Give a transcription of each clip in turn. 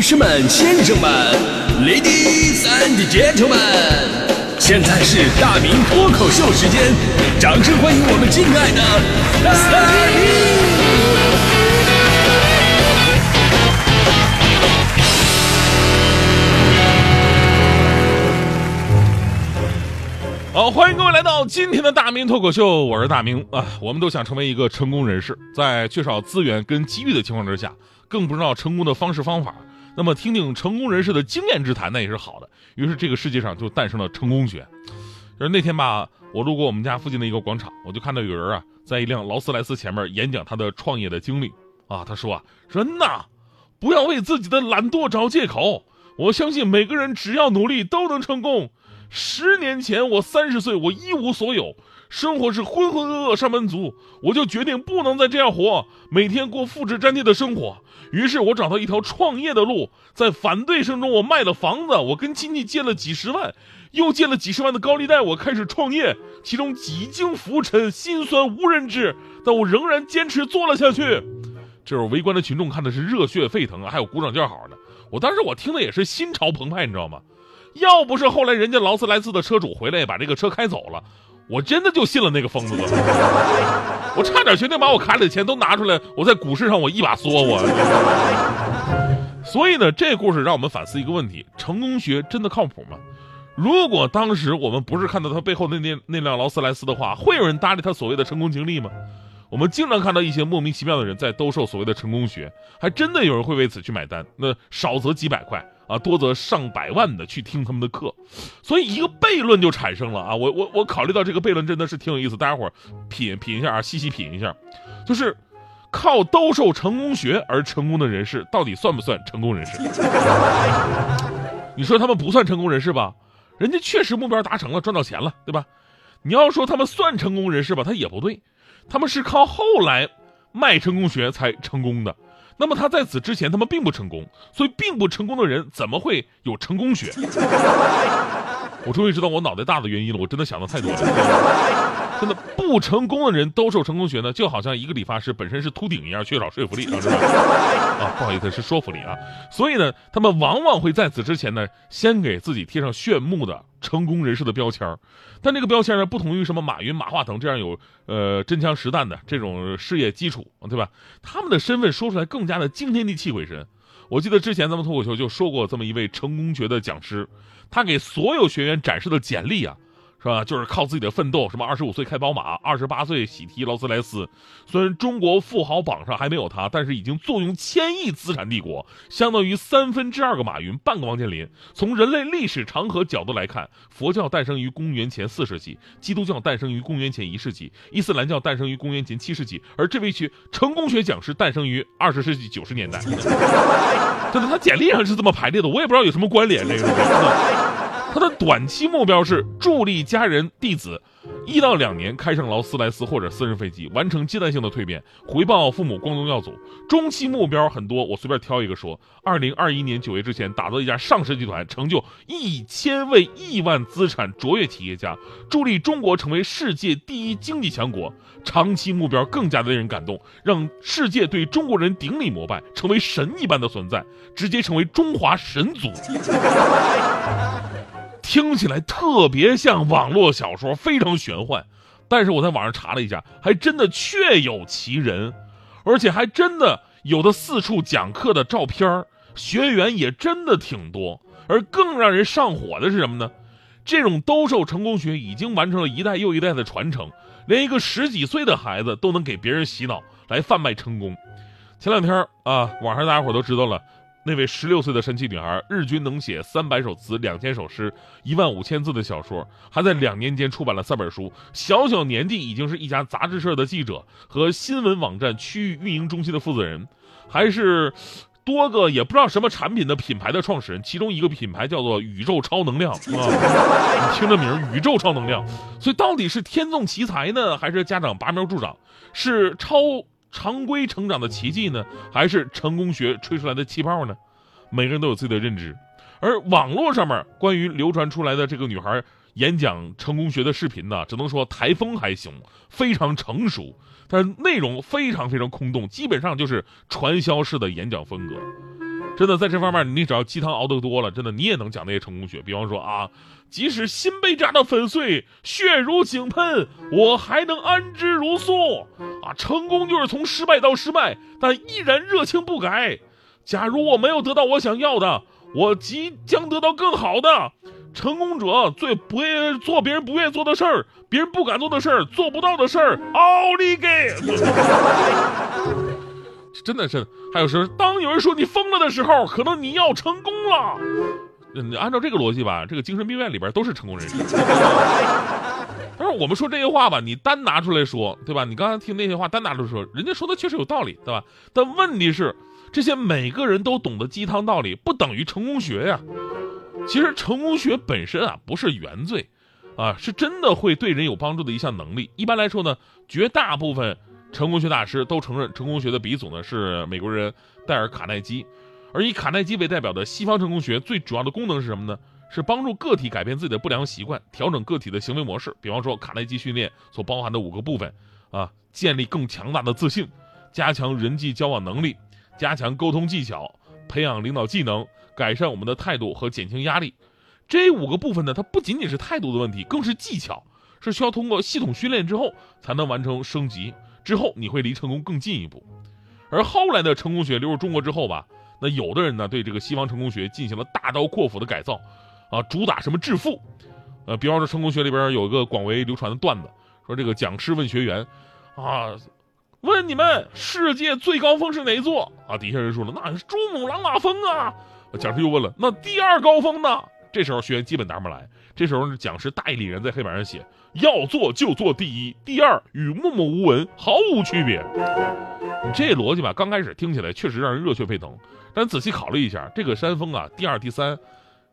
女士们、先生们，Ladies and Gentlemen，现在是大明脱口秀时间，掌声欢迎我们敬爱的大明！好，欢迎各位来到今天的大明脱口秀，我是大明啊。我们都想成为一个成功人士，在缺少资源跟机遇的情况之下，更不知道成功的方式方法。那么，听听成功人士的经验之谈，那也是好的。于是，这个世界上就诞生了成功学。就是那天吧，我路过我们家附近的一个广场，我就看到有人啊，在一辆劳斯莱斯前面演讲他的创业的经历啊。他说啊，人呐，不要为自己的懒惰找借口。我相信每个人只要努力都能成功。十年前，我三十岁，我一无所有，生活是浑浑噩噩上班族，我就决定不能再这样活，每天过复制粘贴的生活。于是我找到一条创业的路，在反对声中，我卖了房子，我跟亲戚借了几十万，又借了几十万的高利贷，我开始创业，其中几经浮沉，辛酸无人知，但我仍然坚持做了下去。这时候围观的群众看的是热血沸腾啊，还有鼓掌叫好的。我当时我听的也是心潮澎湃，你知道吗？要不是后来人家劳斯莱斯的车主回来把这个车开走了，我真的就信了那个疯子了。我差点决定把我卡里的钱都拿出来，我在股市上我一把梭我。所以呢，这故事让我们反思一个问题：成功学真的靠谱吗？如果当时我们不是看到他背后那那那辆劳斯莱斯的话，会有人搭理他所谓的成功经历吗？我们经常看到一些莫名其妙的人在兜售所谓的成功学，还真的有人会为此去买单。那少则几百块。啊，多则上百万的去听他们的课，所以一个悖论就产生了啊！我我我考虑到这个悖论真的是挺有意思，大家伙品品一下啊，细细品一下，就是靠兜售成功学而成功的人士，到底算不算成功人士？你说他们不算成功人士吧？人家确实目标达成了，赚到钱了，对吧？你要说他们算成功人士吧，他也不对，他们是靠后来卖成功学才成功的。那么他在此之前，他们并不成功，所以并不成功的人怎么会有成功学？我终于知道我脑袋大的原因了，我真的想的太多了。真的不成功的人兜售成功学呢，就好像一个理发师本身是秃顶一样，缺少说服力啊，是吧？啊，不好意思，是说服力啊。所以呢，他们往往会在此之前呢，先给自己贴上炫目的成功人士的标签但这个标签呢，不同于什么马云、马化腾这样有呃真枪实弹的这种事业基础，对吧？他们的身份说出来更加的惊天地泣鬼神。我记得之前咱们脱口秀就说过这么一位成功学的讲师，他给所有学员展示的简历啊。是吧？就是靠自己的奋斗，什么二十五岁开宝马，二十八岁喜提劳斯莱斯。虽然中国富豪榜上还没有他，但是已经坐拥千亿资产帝国，相当于三分之二个马云，半个王健林。从人类历史长河角度来看，佛教诞生于公元前四世纪，基督教诞生于公元前一世纪，伊斯兰教诞生于公元前七世纪，而这位学成功学讲师诞生于二十世纪九十年代。真的，他简历上是这么排列的，我也不知道有什么关联。这个。他的短期目标是助力家人弟子，一到两年开上劳斯莱斯或者私人飞机，完成阶段性的蜕变，回报父母光宗耀祖。中期目标很多，我随便挑一个说：二零二一年九月之前，打造一家上市集团，成就一千位亿万资产卓越企业家，助力中国成为世界第一经济强国。长期目标更加的令人感动，让世界对中国人顶礼膜拜，成为神一般的存在，直接成为中华神族。听起来特别像网络小说，非常玄幻。但是我在网上查了一下，还真的确有其人，而且还真的有的四处讲课的照片学员也真的挺多。而更让人上火的是什么呢？这种兜售成功学已经完成了一代又一代的传承，连一个十几岁的孩子都能给别人洗脑来贩卖成功。前两天啊，网上大家伙都知道了。那位十六岁的神奇女孩，日均能写三百首词、两千首诗、一万五千字的小说，还在两年间出版了三本书。小小年纪已经是一家杂志社的记者和新闻网站区域运营中心的负责人，还是多个也不知道什么产品的品牌的创始人。其中一个品牌叫做 “宇宙超能量”，啊，你听这名“宇宙超能量”。所以到底是天纵奇才呢，还是家长拔苗助长？是超？常规成长的奇迹呢，还是成功学吹出来的气泡呢？每个人都有自己的认知，而网络上面关于流传出来的这个女孩演讲成功学的视频呢，只能说台风还行，非常成熟，但是内容非常非常空洞，基本上就是传销式的演讲风格。真的在这方面，你只要鸡汤熬得多了，真的你也能讲那些成功学。比方说啊，即使心被扎得粉碎，血如井喷，我还能安之如素。啊，成功就是从失败到失败，但依然热情不改。假如我没有得到我想要的，我即将得到更好的。成功者最不愿做别人不愿做的事儿，别人不敢做的事儿，做不到的事儿，奥利给！真的是，还有时候，当有人说你疯了的时候，可能你要成功了。嗯按照这个逻辑吧，这个精神病院里边都是成功人士。但是我们说这些话吧，你单拿出来说，对吧？你刚才听那些话单拿出来说，人家说的确实有道理，对吧？但问题是，这些每个人都懂得鸡汤道理，不等于成功学呀。其实成功学本身啊不是原罪，啊是真的会对人有帮助的一项能力。一般来说呢，绝大部分成功学大师都承认成功学的鼻祖呢是美国人戴尔·卡耐基，而以卡耐基为代表的西方成功学最主要的功能是什么呢？是帮助个体改变自己的不良习惯，调整个体的行为模式。比方说卡耐基训练所包含的五个部分啊，建立更强大的自信，加强人际交往能力，加强沟通技巧，培养领导技能。改善我们的态度和减轻压力，这五个部分呢，它不仅仅是态度的问题，更是技巧，是需要通过系统训练之后才能完成升级。之后你会离成功更近一步。而后来的成功学流入中国之后吧，那有的人呢对这个西方成功学进行了大刀阔斧的改造，啊，主打什么致富，呃，比方说成功学里边有一个广为流传的段子，说这个讲师问学员，啊，问你们世界最高峰是哪座？啊，底下人说了，那是珠穆朗玛峰啊。讲师又问了：“那第二高峰呢？”这时候学员基本答不来。这时候讲师大义凛然在黑板上写：“要做就做第一，第二与默默无闻毫无区别。”你这逻辑吧，刚开始听起来确实让人热血沸腾，但仔细考虑一下，这个山峰啊，第二、第三，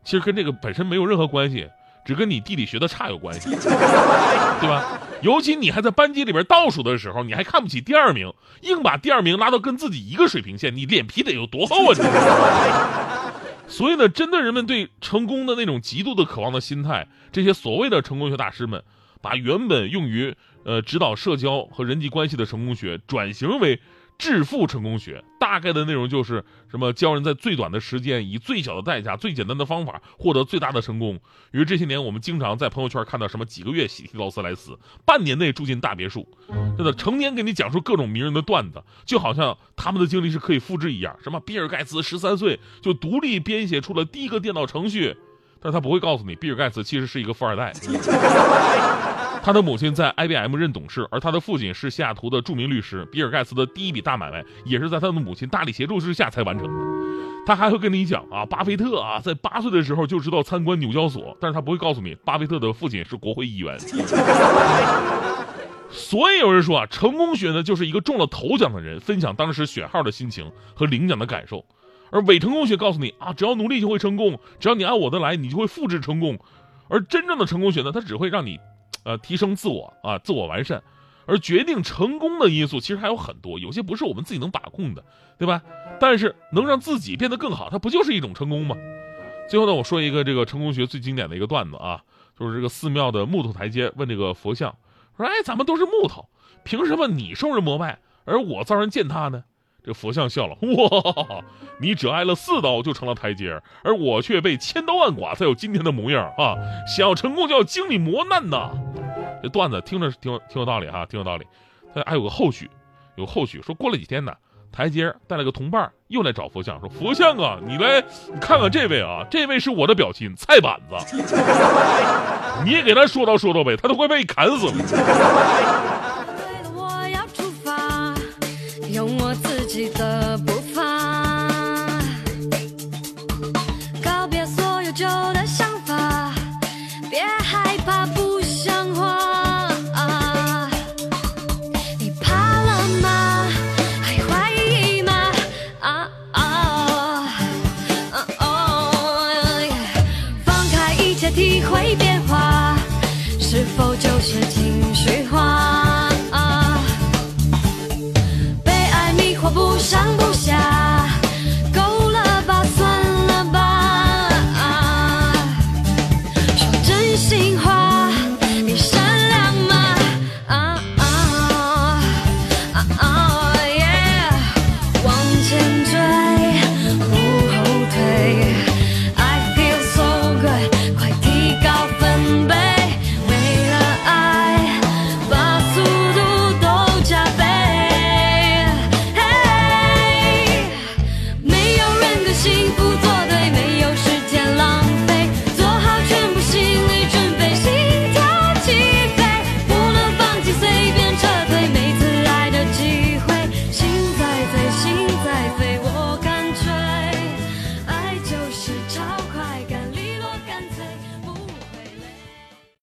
其实跟这个本身没有任何关系，只跟你地理学的差有关系，对吧？尤其你还在班级里边倒数的时候，你还看不起第二名，硬把第二名拉到跟自己一个水平线，你脸皮得有多厚啊？你！所以呢，针对人们对成功的那种极度的渴望的心态，这些所谓的成功学大师们，把原本用于呃指导社交和人际关系的成功学，转型为。致富成功学大概的内容就是什么教人在最短的时间以最小的代价、最简单的方法获得最大的成功。因为这些年，我们经常在朋友圈看到什么几个月喜提劳斯莱斯，半年内住进大别墅，真的成天给你讲述各种名人的段子，就好像他们的经历是可以复制一样。什么比尔盖茨十三岁就独立编写出了第一个电脑程序，但他不会告诉你，比尔盖茨其实是一个富二代。他的母亲在 IBM 任董事，而他的父亲是西雅图的著名律师。比尔盖茨的第一笔大买卖也是在他的母亲大力协助之下才完成的。他还会跟你讲啊，巴菲特啊，在八岁的时候就知道参观纽交所，但是他不会告诉你，巴菲特的父亲是国会议员。所以有人说啊，成功学呢就是一个中了头奖的人分享当时选号的心情和领奖的感受，而伪成功学告诉你啊，只要努力就会成功，只要你按我的来，你就会复制成功。而真正的成功学呢，它只会让你。呃，提升自我啊，自我完善，而决定成功的因素其实还有很多，有些不是我们自己能把控的，对吧？但是能让自己变得更好，它不就是一种成功吗？最后呢，我说一个这个成功学最经典的一个段子啊，就是这个寺庙的木头台阶问这个佛像说：“哎，咱们都是木头，凭什么你受人膜拜，而我遭人践踏呢？”这佛像笑了，哇，你只挨了四刀就成了台阶，而我却被千刀万剐才有今天的模样啊！想要成功就要经历磨难呐。这段子听着挺挺有道理哈，挺有道理。他还有个后续，有后续说过了几天呢，台阶带了个同伴又来找佛像说：“佛像啊，你来你看看这位啊，这位是我的表亲菜板子，你也给他说道说道呗，他都快被砍死了。”体会变化，是是否就是情绪？